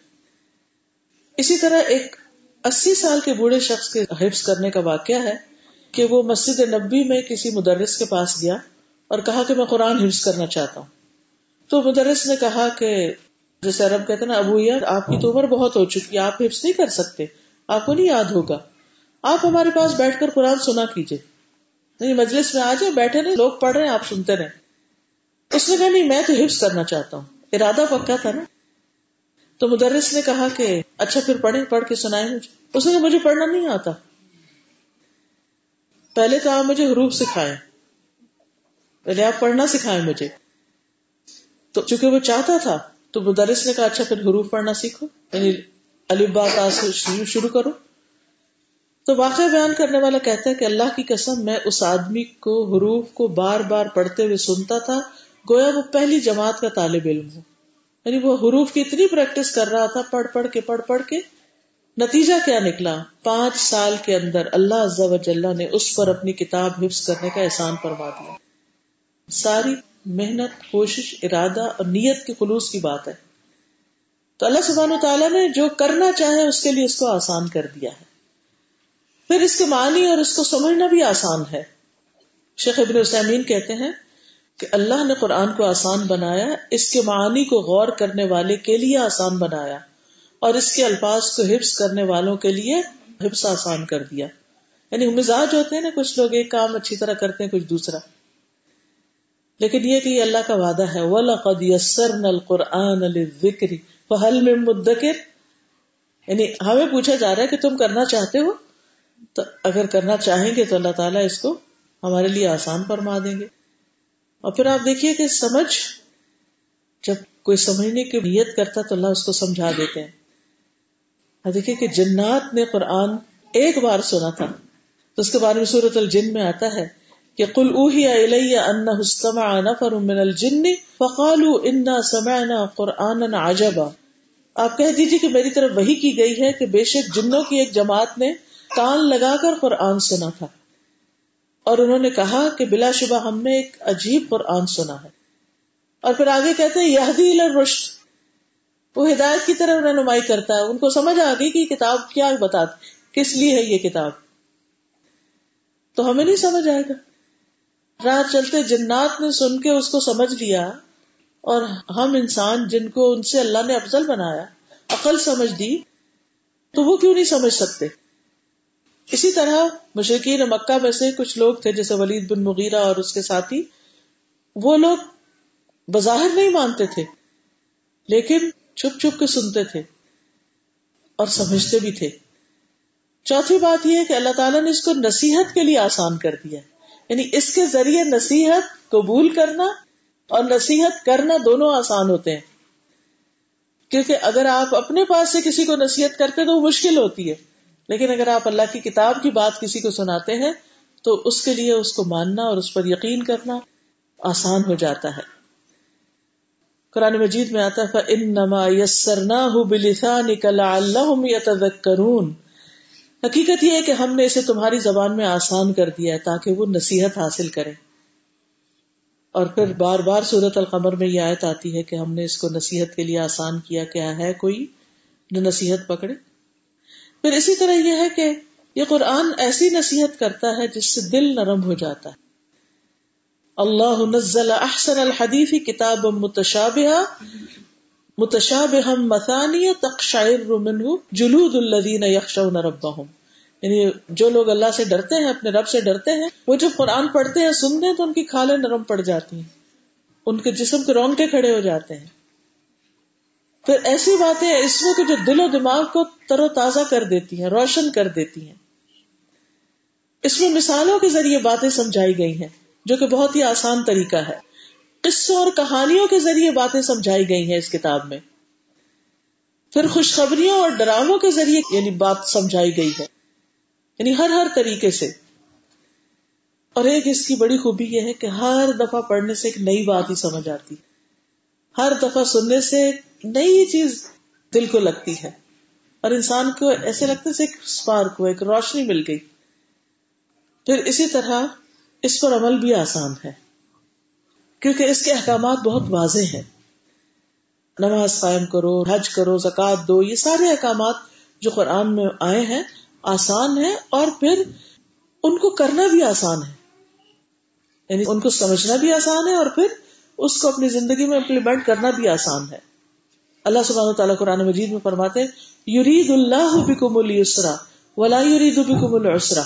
اسی طرح ایک اسی سال کے بوڑھے شخص کے حفظ کرنے کا واقعہ ہے کہ وہ مسجد نبی میں کسی مدرس کے پاس گیا اور کہا کہ میں قرآن حفظ کرنا چاہتا ہوں۔ تو مدرس نے کہا کہ جیسے عرب کہتے نا، ابو یار آپ کی تو عمر بہت ہو چکی، آپ حفظ نہیں کر سکتے، آپ کو نہیں یاد ہوگا۔ آپ ہمارے پاس بیٹھ کر قرآن سنا کیجیے نہیں مجلس میں آ جائے بیٹھے رہے لوگ پڑھ رہے ہیں، آپ سنتے رہے۔ اس نے کہا، نہیں، میں تو حفظ کرنا چاہتا ہوں۔ ارادہ پکا تھا نا۔ تو مدرس نے کہا کہ اچھا پھر پڑھے پڑھ کے سنائے مجھے۔ اس نے کہا، مجھے پڑھنا نہیں آتا۔ پہلے تو آپ مجھے حروف سکھائے پہلے آپ پڑھنا سکھائے مجھے۔ تو چونکہ وہ چاہتا تھا، تو مدرس نے کہا اچھا پھر حروف پڑھنا سیکھو۔ یعنی علی شروع کرو۔ تو واقعہ بیان کرنے والا کہتا ہے کہ اللہ کی قسم میں اس آدمی کو حروف کو بار بار پڑھتے ہوئے سنتا تھا، گویا وہ پہلی جماعت کا طالب علم ہو۔ یعنی وہ حروف کی اتنی پریکٹس کر رہا تھا، پڑھ پڑھ کے، پڑھ پڑھ کے۔ نتیجہ کیا نکلا؟ پانچ سال کے اندر اللہ عز و جلہ نے اس پر اپنی کتاب حفظ کرنے کا احسان فرما دیا۔ ساری محنت، کوشش، ارادہ اور نیت کے خلوص کی بات ہے۔ تو اللہ سبحانہ تعالیٰ نے جو کرنا چاہے اس کے لیے اس کو آسان کر دیا ہے۔ پھر اس کے معنی اور اس کو سمجھنا بھی آسان ہے۔ شیخ ابن حسین کہتے ہیں کہ اللہ نے قرآن کو آسان بنایا، اس کے معنی کو غور کرنے والے کے لیے آسان بنایا اور اس کے الفاظ کو حفظ کرنے والوں کے لیے حفظ آسان کر دیا۔ یعنی مزاج ہوتے ہیں نا، کچھ لوگ ایک کام اچھی طرح کرتے ہیں، کچھ دوسرا۔ لیکن یہ کہ یہ اللہ کا وعدہ ہے، وَلَقَدْ يَسَّرْنَا الْقُرْآنَ لِلذِّكْرِ فَهَلْ مِن مُدَّكِرِ۔ یعنی ہمیں پوچھا جا رہا ہے کہ تم کرنا چاہتے ہو؟ اگر کرنا چاہیں گے تو اللہ تعالیٰ اس کو ہمارے لیے آسان فرما دیں گے۔ اور پھر آپ دیکھیے کہ سمجھ، جب کوئی سمجھنے کی نیت کرتا تو اللہ اس کو سمجھا دیتے ہیں۔ دیکھیے کہ جنات نے قرآن ایک بار سنا تھا۔ تو اس کے بارے میں صورت الجن میں آتا ہے کہ کل اوہی استمع نفر من الجن فقالوا انا سمعنا قرآن عجبا۔ آپ کہہ دیجیے کہ میری طرف وہی کی گئی ہے کہ بے شک جنوں کی ایک جماعت نے کان لگا کر قرآن سنا تھا۔ اور انہوں نے کہا کہ بلا شبہ ہم نے ایک عجیب قرآن سنا ہے۔ اور پھر آگے کہتے ہیں، یہدی رشت وہ ہدایت کی طرح رہنمائی کرتا ہے۔ ان کو سمجھ آ گئی کہ کتاب کیا بتا کس لیے ہے یہ کتاب۔ تو ہمیں نہیں سمجھ آئے گا۔ راہ چلتے جنات نے سن کے اس کو سمجھ لیا۔ اور ہم انسان جن کو ان سے اللہ نے افضل بنایا، عقل سمجھ دی، تو وہ کیوں نہیں سمجھ سکتے؟ اسی طرح مشرقین مکہ میں سے کچھ لوگ تھے، جیسے ولید بن مغیرہ اور اس کے ساتھی۔ وہ لوگ بظاہر نہیں مانتے تھے، لیکن چھپ چھپ کے سنتے تھے اور سمجھتے بھی تھے۔ چوتھی بات یہ ہے کہ اللہ تعالیٰ نے اس کو نصیحت کے لیے آسان کر دیا یعنی اس کے ذریعے نصیحت قبول کرنا اور نصیحت کرنا دونوں آسان ہوتے ہیں۔ کیونکہ اگر آپ اپنے پاس سے کسی کو نصیحت کرتے تو وہ مشکل ہوتی ہے۔ لیکن اگر آپ اللہ کی کتاب کی بات کسی کو سناتے ہیں، تو اس کے لیے اس کو ماننا اور اس پر یقین کرنا آسان ہو جاتا ہے۔ قرآن مجید میں آتا ہے حقیقت یہ ہے کہ ہم نے اسے تمہاری زبان میں آسان کر دیا ہے تاکہ وہ نصیحت حاصل کرے اور پھر بار بار سورت القمر میں یہ آیت آتی ہے کہ ہم نے اس کو نصیحت کے لیے آسان کیا کیا ہے کوئی؟ جو نصیحت پکڑے۔ پھر اسی طرح یہ ہے کہ یہ قرآن ایسی نصیحت کرتا ہے جس سے دل نرم ہو جاتا ہے۔ اللہ نزل احسن الحدیفی کتاب متشابہ متشاب ہم مسانی تقشائر منہ جلود الدین یکشون ربهم یعنی جو لوگ اللہ سے ڈرتے ہیں، اپنے رب سے ڈرتے ہیں، وہ جب قرآن پڑھتے ہیں، سنتے ہیں تو ان کی کھالیں نرم پڑ جاتی ہیں۔ ان کے جسم کے رونگٹے کھڑے ہو جاتے ہیں۔ پھر ایسی باتیں اس میں کہ جو دل و دماغ کو تر و تازہ کر دیتی ہیں، روشن کر دیتی ہیں۔ اس میں مثالوں کے ذریعے باتیں سمجھائی گئی ہیں، جو کہ بہت ہی آسان طریقہ ہے۔ قصوں اور کہانیوں کے ذریعے باتیں سمجھائی گئی ہیں اس کتاب میں۔ پھر خوشخبریوں اور ڈراموں کے ذریعے یعنی بات سمجھائی گئی ہے۔ یعنی ہر ہر طریقے سے۔ اور ایک اس کی بڑی خوبی یہ ہے کہ ہر دفعہ پڑھنے سے ایک نئی بات ہی سمجھ آتی ہے۔ ہر دفعہ سننے سے نئی چیز دل کو لگتی ہے اور انسان کو ایسے لگتا ہے ایک اسپارک ہو، ایک روشنی مل گئی۔ پھر اسی طرح اس پر عمل بھی آسان ہے، کیونکہ اس کے احکامات بہت واضح ہیں۔ نماز قائم کرو، حج کرو زکات دو، یہ سارے احکامات جو قرآن میں آئے ہیں آسان ہے اور پھر ان کو کرنا بھی آسان ہے۔ یعنی ان کو سمجھنا بھی آسان ہے اور پھر اس کو اپنی زندگی میں امپلیمنٹ کرنا بھی آسان ہے۔ اللہ سبحانہ تعالیٰ قرآن مجید میں فرماتے ہیں، یرید اللہ بکم السرا ولا یرید بکم العسرا۔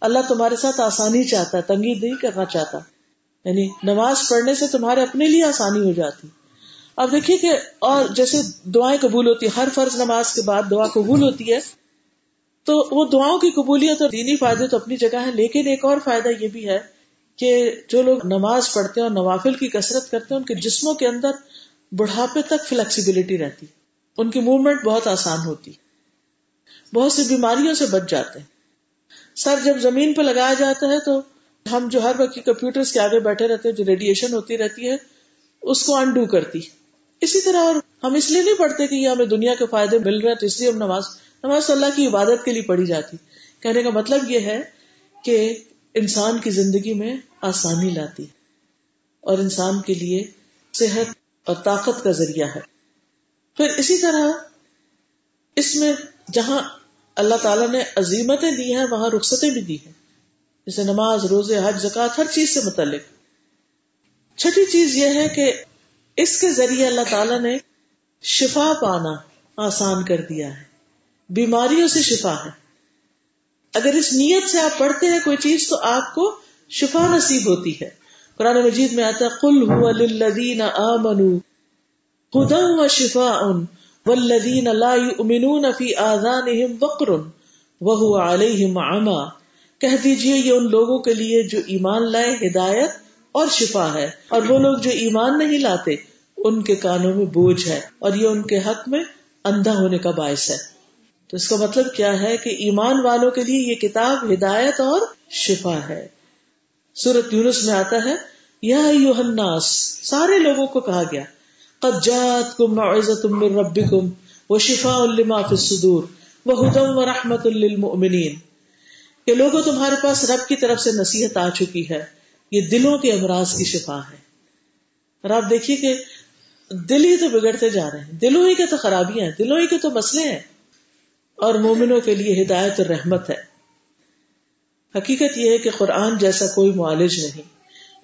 اللہ تمہارے ساتھ آسانی چاہتا ہے تنگید نہیں کرنا چاہتا۔ یعنی نماز پڑھنے سے تمہارے اپنے لیے آسانی ہو جاتی۔ اب دیکھیے کہ اور جیسے دعائیں قبول ہوتی ہے ہر فرض نماز کے بعد دعا قبول ہوتی ہے، تو وہ دعاؤں کی قبولیت اور دینی فائدے تو اپنی جگہ ہے لیکن ایک اور فائدہ یہ بھی ہے کہ جو لوگ نماز پڑھتے ہیں اور نوافل کی کثرت کرتے ہیں، ان کے جسموں کے اندر بڑھاپے تک فلیکسیبلٹی رہتی۔ ان کی موومنٹ بہت آسان ہوتی۔ بہت سی بیماریوں سے بچ جاتے ہیں۔ سر جب زمین پہ لگایا جاتا ہے تو ہم جو ہر وقت کمپیوٹر کے آگے بیٹھے رہتے ہیں، جو ریڈیشن ہوتی رہتی ہے، اس کو انڈو کرتی۔ اسی طرح اور ہم اس لیے نہیں پڑھتے کہ یہ ہمیں دنیا کے فائدے مل رہے ہیں، تو اس لیے ہم نماز نماز اللہ کی عبادت کے لیے پڑھی جاتی۔ کہنے کا مطلب یہ ہے کہ انسان کی زندگی میں آسانی لاتی اور انسان کے لیے صحت اور طاقت کا ذریعہ ہے۔ پھر اسی طرح اس میں جہاں اللہ تعالیٰ نے عظیمتیں دی ہیں، وہاں رخصتیں بھی دی ہیں۔ جیسے نماز، روزے، حج زکات ہر چیز سے متعلق۔ چھٹی چیز یہ ہے کہ اس کے ذریعے اللہ تعالیٰ نے شفا پانا آسان کر دیا ہے۔ بیماریوں سے شفا ہے۔ اگر اس نیت سے آپ پڑھتے ہیں کوئی چیز تو آپ کو شفا نصیب ہوتی ہے۔ قرآن مجید میں آتا کل للذین آمنوا ہدا و شفا ان والذین لا یؤمنون فی آذانہم وقر وهو علیہم عما کہہ دیجیے یہ ان لوگوں کے لیے جو ایمان لائے ہدایت اور شفا ہے۔ اور وہ لوگ جو ایمان نہیں لاتے، ان کے کانوں میں بوجھ ہے اور یہ ان کے حق میں اندھا ہونے کا باعث ہے۔ تو اس کا مطلب کیا ہے کہ ایمان والوں کے لیے یہ کتاب ہدایت اور شفا ہے۔ سورت یونس میں آتا ہے، یا الناس، سارے لوگوں کو کہا گیا، قد جاتکم معزتم من ربکم و شفاء لما فی الصدور و ہدم و رحمت للمؤمنین۔ کہ لوگوں تمہارے پاس رب کی طرف سے نصیحت آ چکی ہے، یہ دلوں کے امراض کی شفا ہے۔ اور آپ دیکھیے کہ دل ہی تو بگڑتے جا رہے ہیں، دلوں ہی کے تو خرابیاں ہیں، دلوں ہی کے تو مسئلے ہیں۔ اور مومنوں کے لیے ہدایت اور رحمت ہے۔ حقیقت یہ ہے کہ قرآن جیسا کوئی معالج نہیں۔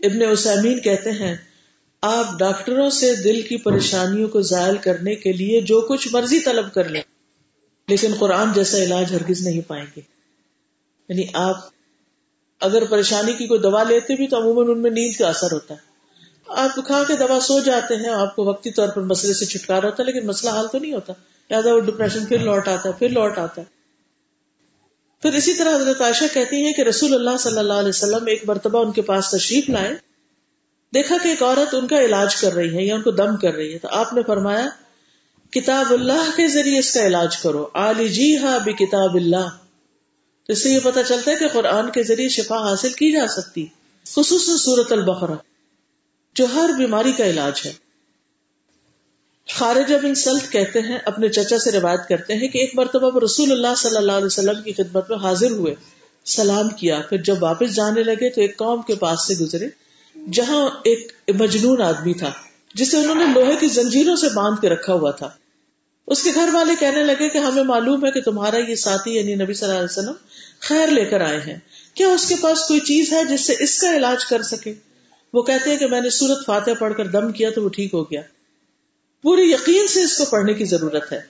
ابن اسامین کہتے ہیں، آپ ڈاکٹروں سے دل کی پریشانیوں کو ظاہر کرنے کے لیے جو کچھ مرضی طلب کر لیں، لیکن قرآن جیسا علاج ہرگز نہیں پائیں گے۔ یعنی آپ اگر پریشانی کی کوئی دوا لیتے بھی تو عموماً ان میں نیند کا اثر ہوتا ہے۔ آپ کھا کے دوا سو جاتے ہیں، آپ کو وقتی طور پر مسئلے سے چھٹکارا ہوتا ہے، لیکن مسئلہ حل تو نہیں ہوتا۔ لہٰذا وہ ڈپریشن پھر لوٹ آتا ہے، پھر لوٹ آتا ہے۔ پھر اسی طرح حضرت عائشہ کہتی ہیں کہ رسول اللہ صلی اللہ علیہ وسلم ایک مرتبہ ان کے پاس تشریف لائے۔ دیکھا کہ ایک عورت ان کا علاج کر رہی ہے یا ان کو دم کر رہی ہے۔ تو آپ نے فرمایا، کتاب اللہ کے ذریعے اس کا علاج کرو۔ علی جی ہاں بھی کتاب اللہ۔ تو اس سے یہ پتا چلتا ہے کہ قرآن کے ذریعے شفا حاصل کی جا سکتی، خصوصاً سورت البقرہ، جو ہر بیماری کا علاج ہے۔ خارجہ بن سلط کہتے ہیں، اپنے چچا سے روایت کرتے ہیں کہ ایک مرتبہ رسول اللہ صلی اللہ علیہ وسلم کی خدمت میں حاضر ہوئے، سلام کیا، پھر جب واپس جانے لگے تو ایک قوم کے پاس سے گزرے، جہاں ایک مجنون آدمی تھا، جسے انہوں نے لوہے کی زنجیروں سے باندھ کے رکھا ہوا تھا۔ اس کے گھر والے کہنے لگے کہ ہمیں معلوم ہے کہ تمہارا یہ ساتھی یعنی نبی صلی اللہ علیہ وسلم خیر لے کر آئے ہیں۔ کیا اس کے پاس کوئی چیز ہے جس سے اس کا علاج کر سکے؟ وہ کہتے ہیں کہ میں نے سورت فاتح پڑھ کر دم کیا تو وہ ٹھیک ہو گیا۔ پوری یقین سے اس کو پڑھنے کی ضرورت ہے۔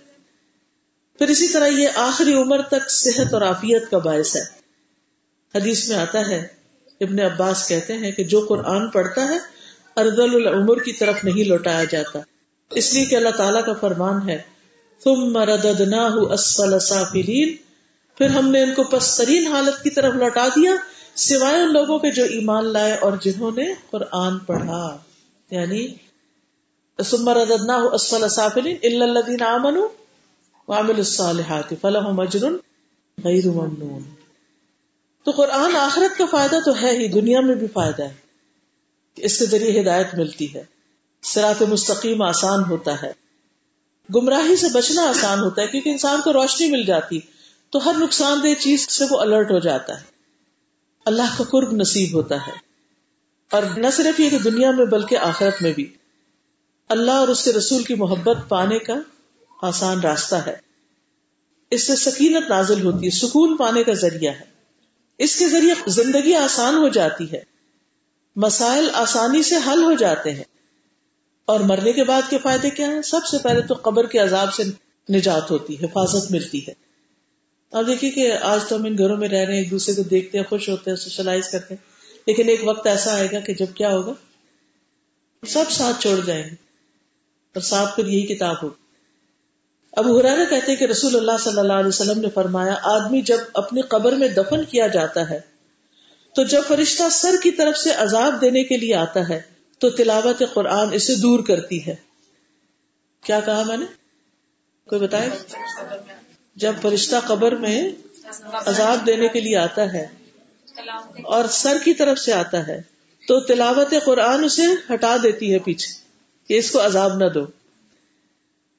پھر اسی طرح یہ آخری عمر تک صحت اور عافیت کا باعث ہے۔ حدیث میں آتا ہے، ابن عباس کہتے ہیں کہ جو قرآن پڑھتا ہے ارد العمر کی طرف نہیں لوٹایا جاتا۔ اس لیے کہ اللہ تعالیٰ کا فرمان ہے تم مردنا اسفل سافلین۔ پھر ہم نے ان کو پسترین حالت کی طرف لوٹا دیا، سوائے ان لوگوں کے جو ایمان لائے اور جنہوں نے قرآن پڑھا۔ یعنی ثم رددناه اسفل سافلين الا الذين امنوا وعملوا الصالحات فلهم اجر غیر ممنون۔ تو قرآن آخرت کا فائدہ تو ہے ہی، دنیا میں بھی فائدہ ہے۔ کہ اس کے ذریعے ہدایت ملتی ہے۔ سرات مستقیم آسان ہوتا ہے۔ گمراہی سے بچنا آسان ہوتا ہے، کیونکہ انسان کو روشنی مل جاتی، تو ہر نقصان دہ چیز سے وہ الرٹ ہو جاتا ہے۔ اللہ کا قرب نصیب ہوتا ہے۔ اور نہ صرف یہ کہ دنیا میں بلکہ آخرت میں بھی۔ اللہ اور اس کے رسول کی محبت پانے کا آسان راستہ ہے۔ اس سے سکینت نازل ہوتی ہے، سکون پانے کا ذریعہ ہے۔ اس کے ذریعے زندگی آسان ہو جاتی ہے۔ مسائل آسانی سے حل ہو جاتے ہیں۔ اور مرنے کے بعد کے فائدے کیا ہیں؟ سب سے پہلے تو قبر کے عذاب سے نجات ہوتی ہے، حفاظت ملتی ہے۔ اب دیکھیے کہ آج تو ہم ان گھروں میں رہ رہے ہیں، ایک دوسرے کو دیکھتے ہیں، خوش ہوتے ہیں، سوشلائز کرتے ہیں۔ لیکن ایک وقت ایسا آئے گا کہ جب کیا ہوگا؟ سب ساتھ چھوڑ جائیں گے۔ اور ساتھ پھر یہی کتاب ہوگی۔ اب حرارا کہتے کہ رسول اللہ صلی اللہ علیہ وسلم نے فرمایا، آدمی جب اپنی قبر میں دفن کیا جاتا ہے، تو جب فرشتہ سر کی طرف سے عذاب دینے کے لیے آتا ہے، تو تلاوت قرآن اسے دور کرتی ہے۔ کیا کہا میں نے؟ کوئی بتائے؟ جب فرشتہ قبر میں عذاب دینے کے لیے آتا ہے اور سر کی طرف سے آتا ہے، تو تلاوت قرآن اسے ہٹا دیتی ہے پیچھے۔ کہ اس کو عذاب نہ دو۔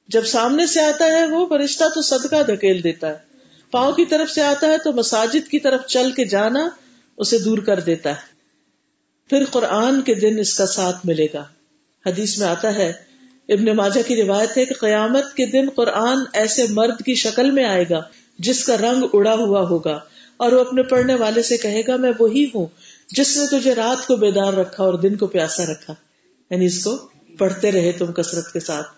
جب سامنے سے آتا ہے وہ فرشتہ تو صدقہ دھکیل دیتا ہے۔ پاؤں کی طرف سے آتا ہے تو مساجد کی طرف چل کے جانا اسے دور کر دیتا ہے۔ پھر قرآن کے دن اس کا ساتھ ملے گا۔ حدیث میں آتا ہے، ابن ماجہ کی روایت ہے کہ قیامت کے دن قرآن ایسے مرد کی شکل میں آئے گا جس کا رنگ اڑا ہوا ہوگا اور وہ اپنے پڑھنے والے سے کہے گا، میں وہی ہوں جس نے تجھے رات کو بیدار رکھا اور دن کو پیاسا رکھا۔ یعنی اس کو پڑھتے رہے تم کثرت کے ساتھ۔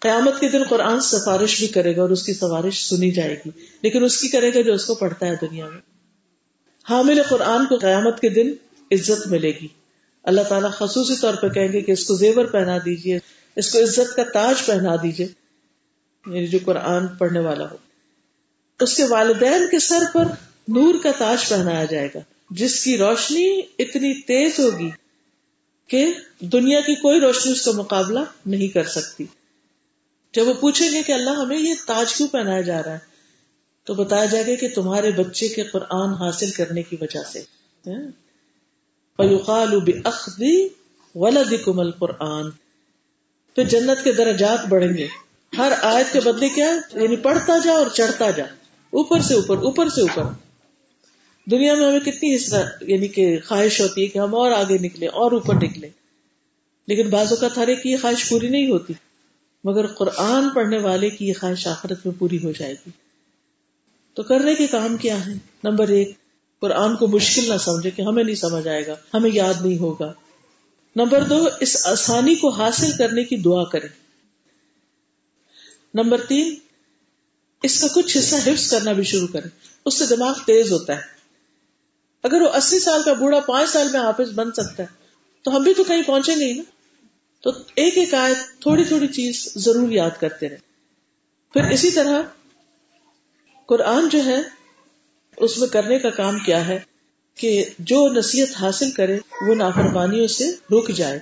قیامت کے دن قرآن سفارش بھی کرے گا اور اس کی سفارش سنی جائے گی، لیکن اس کی کرے گا جو اس کو پڑھتا ہے دنیا میں۔ حامل قرآن کو قیامت کے دن عزت ملے گی۔ اللہ تعالیٰ خصوصی طور پہ کہیں گے کہ اس کو زیور پہنا دیجیے اس کو عزت کا تاج پہنا دیجیے یعنی جو قرآن پڑھنے والا ہو۔ اس کے والدین کے سر پر نور کا تاج پہنایا جائے گا، جس کی روشنی اتنی تیز ہوگی کہ دنیا کی کوئی روشنی اس کا مقابلہ نہیں کر سکتی۔ جب وہ پوچھیں گے کہ اللہ ہمیں یہ تاج کیوں پہنایا جا رہا ہے، تو بتایا جائے گا کہ تمہارے بچے کے قرآن حاصل کرنے کی وجہ سے۔ ہاں۔ القرآن۔ پھر جنت کے درجات بڑھیں گے۔ ہر آیت کے بدلے کیا یعنی پڑھتا جا اور چڑھتا جا۔ اوپر سے اوپر اوپر سے اوپر۔ دنیا میں ہمیں کتنی حصہ یعنی کہ خواہش ہوتی ہے کہ ہم اور آگے نکلے اور اوپر نکلے لیکن بعض اوقات ہر ایک کی یہ خواہش پوری نہیں ہوتی، مگر قرآن پڑھنے والے کی یہ خواہش آخرت میں پوری ہو جائے گی۔ تو کرنے کے کام کیا ہے نمبر ایک، قرآن کو مشکل نہ سمجھے کہ ہمیں نہیں سمجھ آئے گا، ہمیں یاد نہیں ہوگا۔ نمبر دو، اس آسانی کو حاصل کرنے کی دعا کرے نمبر تین، اس کا کچھ حصہ حفظ کرنا بھی شروع کرے اس سے دماغ تیز ہوتا ہے۔ اگر وہ اسی سال کا بوڑھا پانچ سال میں حافظ بن سکتا ہے، تو ہم بھی تو کہیں پہنچے نہیں نا۔ تو ایک ایک آیت تھوڑی تھوڑی چیز ضرور یاد کرتے رہے پھر اسی طرح قرآن جو ہے، اس میں کرنے کا کام کیا ہے کہ جو نصیحت حاصل کرے، وہ نافرمانیوں سے رک جائے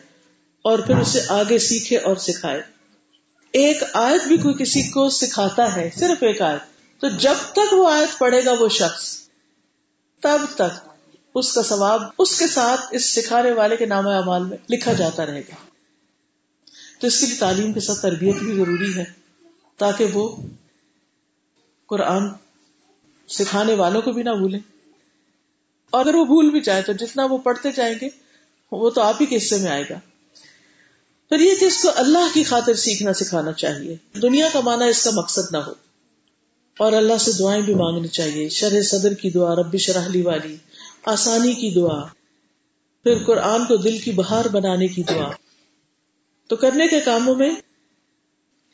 اور پھر اسے آگے سیکھے اور سکھائے۔ ایک آیت بھی کوئی کسی کو سکھاتا ہے، صرف ایک آیت۔ تو جب تک وہ آیت پڑھے گا وہ شخص تب تک اس کا ثواب اس کے ساتھ اس سکھانے والے کے نام اعمال میں لکھا جاتا رہے گا۔ تو اس کے لیے تعلیم کے ساتھ تربیت بھی ضروری ہے تاکہ وہ قرآن سکھانے والوں کو بھی نہ بھولیں۔ اور اگر وہ بھول بھی جائے تو جتنا وہ پڑھتے جائیں گے، وہ تو آپ ہی کے حصے میں آئے گا۔ پھر یہ کہ اس کو اللہ کی خاطر سیکھنا سکھانا چاہیے۔ دنیا کا مانا اس کا مقصد نہ ہو۔ اور اللہ سے دعائیں بھی مانگنی چاہیے۔ شرح صدر کی دعا، ربی شرحلی والی۔ آسانی کی دعا۔ پھر قرآن کو دل کی بہار بنانے کی دعا۔ تو کرنے کے کاموں میں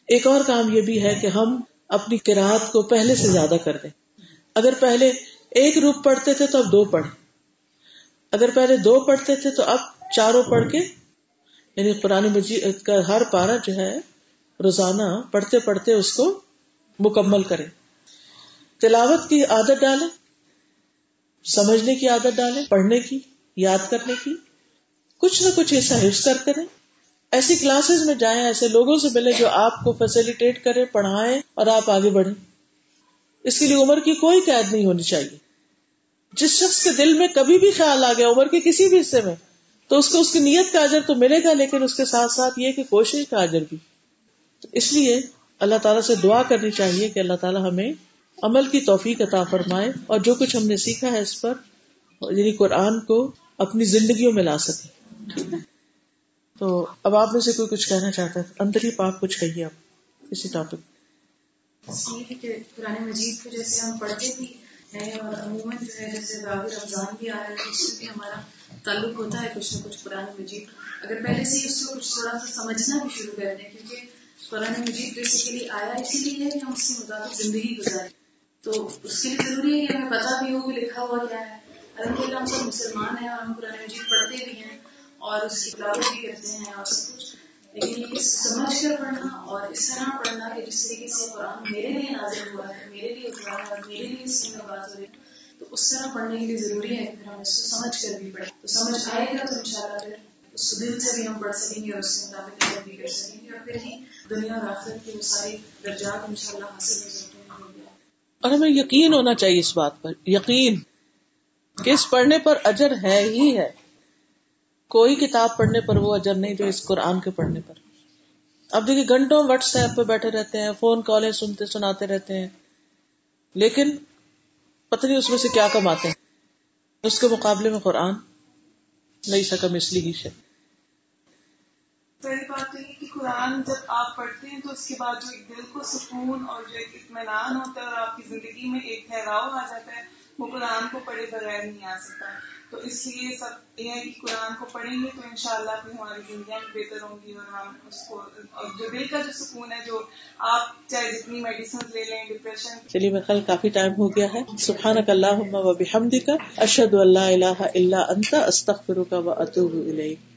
ایک اور کام یہ بھی ہے کہ ہم اپنی کراہت کو پہلے سے زیادہ کر دیں۔ اگر پہلے ایک روپ پڑھتے تھے تو اب دو پڑھے اگر پہلے دو پڑھتے تھے تو اب چاروں پڑھ کے۔ یعنی قرآن مجید کا ہر پارا جو ہے، روزانہ پڑھتے پڑھتے اس کو مکمل کرے تلاوت کی عادت ڈالے سمجھنے کی عادت ڈالے پڑھنے کی، یاد کرنے کی، کچھ نہ کچھ ایسا حفظ کرتے رہے ایسی کلاسز میں جائیں، ایسے لوگوں سے ملے جو آپ کو فیسلٹیٹ کرے پڑھائیں اور آپ آگے بڑھیں۔ اس کے لیے عمر کی کوئی قید نہیں ہونی چاہیے۔ جس شخص کے دل میں کبھی بھی خیال آ گیا، عمر کے کسی بھی حصے میں، تو اس کو اس کی نیت کا اجر تو ملے گا، لیکن اس کے ساتھ ساتھ یہ کہ کوشش کا اجر بھی۔ تو اس لیے اللہ تعالیٰ سے دعا کرنی چاہیے کہ اللہ تعالیٰ ہمیں عمل کی توفیق عطا فرمائے اور جو کچھ ہم نے سیکھا ہے اس پر یعنی قرآن کو اپنی زندگیوں میں لا سکے۔ تو اب آپ میں سے کوئی کچھ کہنا چاہتا ہے؟ اندر ہی پاک کچھ کہیے آپ۔ اسی ٹاپک قرآن مجید کو جیسے ہم پڑھتے بھی ہیں اور عموماً جو ہے جیسے رمضان بھی آ رہا ہے، اس سے بھی ہمارا تعلق ہوتا ہے کچھ نہ کچھ قرآن مجید۔ اگر پہلے سے اس کو کچھ تھوڑا سا سمجھنا بھی شروع کر دیں، کیونکہ قرآن مجید بیسیکلی آیا اسی لیے ہے کہ ہم اس کے مطابق زندگی گزارے تو اس کے لیے ضروری ہے کہ ہمیں پتا بھی ہو کہ لکھا ہوا کیا ہے۔ الحمد للہ ہم سب مسلمان ہیں اور ہم قرآن مجید پڑھتے بھی ہیں اور اس کی تلاوت بھی کرتے ہیں اور سب کچھ۔ لیکن یہ سمجھ کر پڑھنا اور اس طرح پڑھنا کہ جس طریقے سے قرآن میرے لیے نازل ہوا ہے، میرے لیے اترا ہے اور میرے لیے اس میں بات ہو رہی تو اس طرح پڑھنے کے لیے ضروری ہے کہ ہم اس کو سمجھ کر بھی پڑھیں۔ تو سمجھ آئے گا تو ان شاء اللہ پھر اس دل سے بھی ہم پڑھ سکیں گے اور اس کے مطابق بھی کر سکیں گے۔ اور پھر ہی دنیا اور آخرت کے وہ سارے درجات ان شاء اللہ حاصل ہو سکتے ہیں اور ہمیں یقین ہونا چاہیے اس بات پر۔ یقین کہ اس پڑھنے پر اجر ہے ہی ہے۔ کوئی کتاب پڑھنے پر وہ اجر نہیں جو اس قرآن کے پڑھنے پر۔ اب دیکھیے، گھنٹوں واٹس ایپ پہ بیٹھے رہتے ہیں، فون کالیں سنتے، سناتے رہتے ہیں۔ لیکن پتہ نہیں اس میں سے کیا کماتے ہیں۔ اس کے مقابلے میں قرآن نہیں سکا مسلی ہی سے پہلی بات کہ قرآن جب آپ پڑھتے ہیں تو اس کے بعد جو ایک دل کو سکون اور جو ایک اطمینان ہوتا ہے اور آپ کی زندگی میں ایک ٹھہراؤ آ جاتا ہے، وہ قرآن کو پڑھے بغیر نہیں آ سکتا۔ تو اس لیے سب یہ ہے کہ قرآن کو پڑھیں گے تو انشاءاللہ پھر ہماری زندگیاں بھی بہتر ہوں گی اور ہم اس کو، اور جو دل کا جو سکون ہے، جو آپ چاہے جتنی میڈیسن لے لیں ڈپریشن چلیے میں کل کافی ٹائم ہو گیا ہے۔ سبحان اللہ و بحمد کا اشد اللہ الہ الا انت، استغفرک و اتوب الیک۔